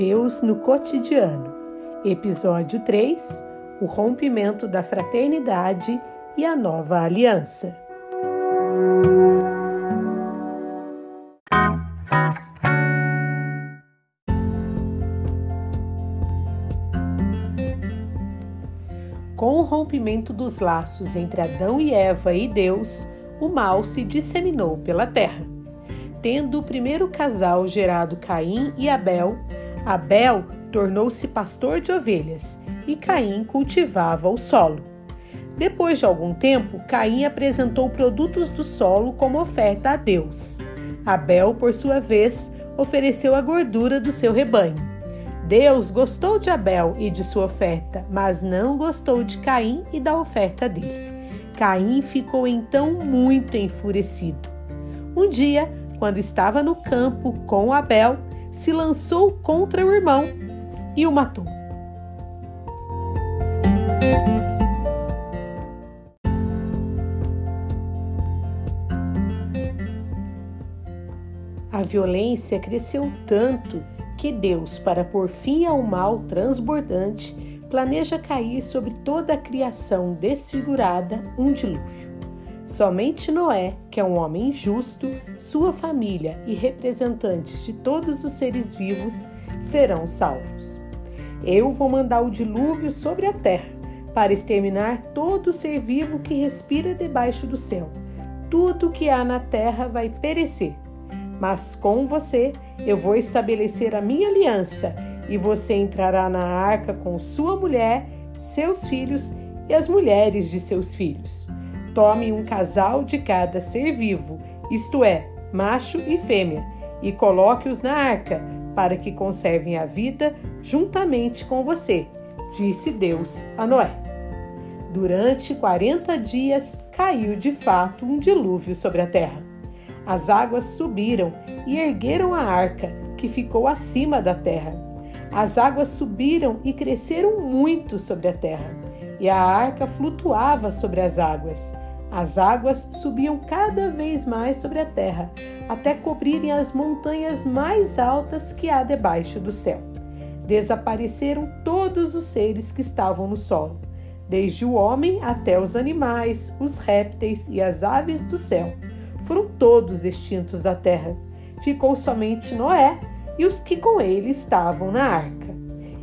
Deus no cotidiano. Episódio 3: O rompimento da fraternidade e a nova aliança. Com o rompimento dos laços entre Adão e Eva e Deus, o mal se disseminou pela terra. Tendo o primeiro casal gerado Caim e Abel, Abel tornou-se pastor de ovelhas e Caim cultivava o solo. Depois de algum tempo, Caim apresentou produtos do solo como oferta a Deus. Abel, por sua vez, ofereceu a gordura do seu rebanho. Deus gostou de Abel e de sua oferta, mas não gostou de Caim e da oferta dele. Caim ficou então muito enfurecido. Um dia, quando estava no campo com Abel, se lançou contra o irmão e o matou. A violência cresceu tanto que Deus, para pôr fim ao mal transbordante, planeja cair sobre toda a criação desfigurada um dilúvio. Somente Noé, que é um homem justo, sua família e representantes de todos os seres vivos serão salvos. Eu vou mandar o dilúvio sobre a terra para exterminar todo ser vivo que respira debaixo do céu. Tudo que há na terra vai perecer. Mas com você eu vou estabelecer a minha aliança e você entrará na arca com sua mulher, seus filhos e as mulheres de seus filhos. Tome um casal de cada ser vivo, isto é, macho e fêmea, e coloque-os na arca, para que conservem a vida juntamente com você, disse Deus a Noé. Durante quarenta dias caiu de fato um dilúvio sobre a terra. As águas subiram e ergueram a arca, que ficou acima da terra. As águas subiram e cresceram muito sobre a terra, e a arca flutuava sobre as águas. As águas subiam cada vez mais sobre a terra, até cobrirem as montanhas mais altas que há debaixo do céu. Desapareceram todos os seres que estavam no solo, desde o homem até os animais, os répteis e as aves do céu. Foram todos extintos da terra. Ficou somente Noé e os que com ele estavam na arca.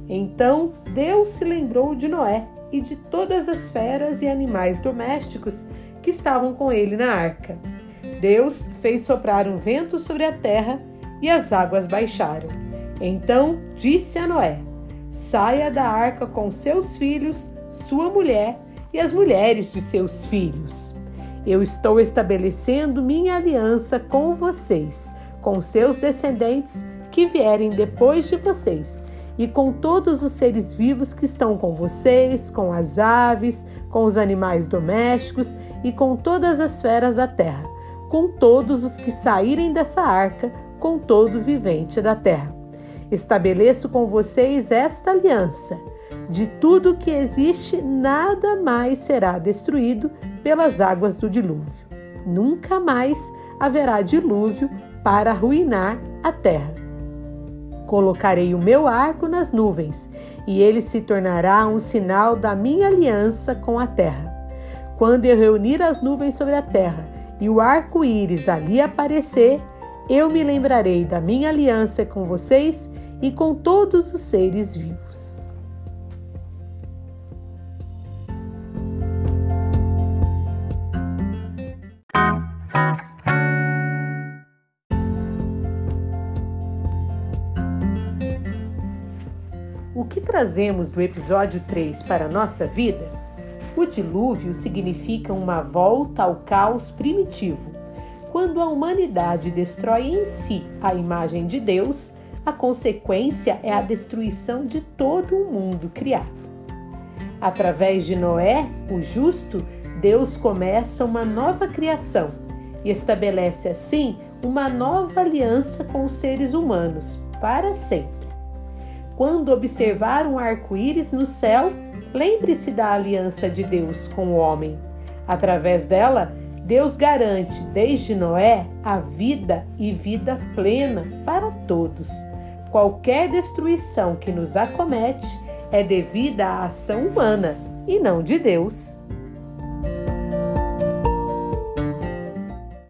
Então Deus se lembrou de Noé e de todas as feras e animais domésticos que estavam com ele na arca. Deus fez soprar um vento sobre a terra e as águas baixaram. Então disse a Noé: Saia da arca com seus filhos, sua mulher e as mulheres de seus filhos. Eu estou estabelecendo minha aliança com vocês, com seus descendentes que vierem depois de vocês e com todos os seres vivos que estão com vocês, com as aves, com os animais domésticos e com todas as feras da terra, com todos os que saírem dessa arca, com todo vivente da terra. Estabeleço com vocês esta aliança. De tudo que existe, nada mais será destruído pelas águas do dilúvio. Nunca mais haverá dilúvio para arruinar a terra. Colocarei o meu arco nas nuvens, e ele se tornará um sinal da minha aliança com a terra. Quando eu reunir as nuvens sobre a terra e o arco-íris ali aparecer, eu me lembrarei da minha aliança com vocês e com todos os seres vivos. Que trazemos do episódio 3 para a nossa vida? O dilúvio significa uma volta ao caos primitivo. Quando a humanidade destrói em si a imagem de Deus, a consequência é a destruição de todo o mundo criado. Através de Noé, o justo, Deus começa uma nova criação e estabelece assim uma nova aliança com os seres humanos para sempre. Quando observar um arco-íris no céu, lembre-se da aliança de Deus com o homem. Através dela, Deus garante desde Noé a vida e vida plena para todos. qualquer destruição que nos acomete é devida à ação humana e não de Deus.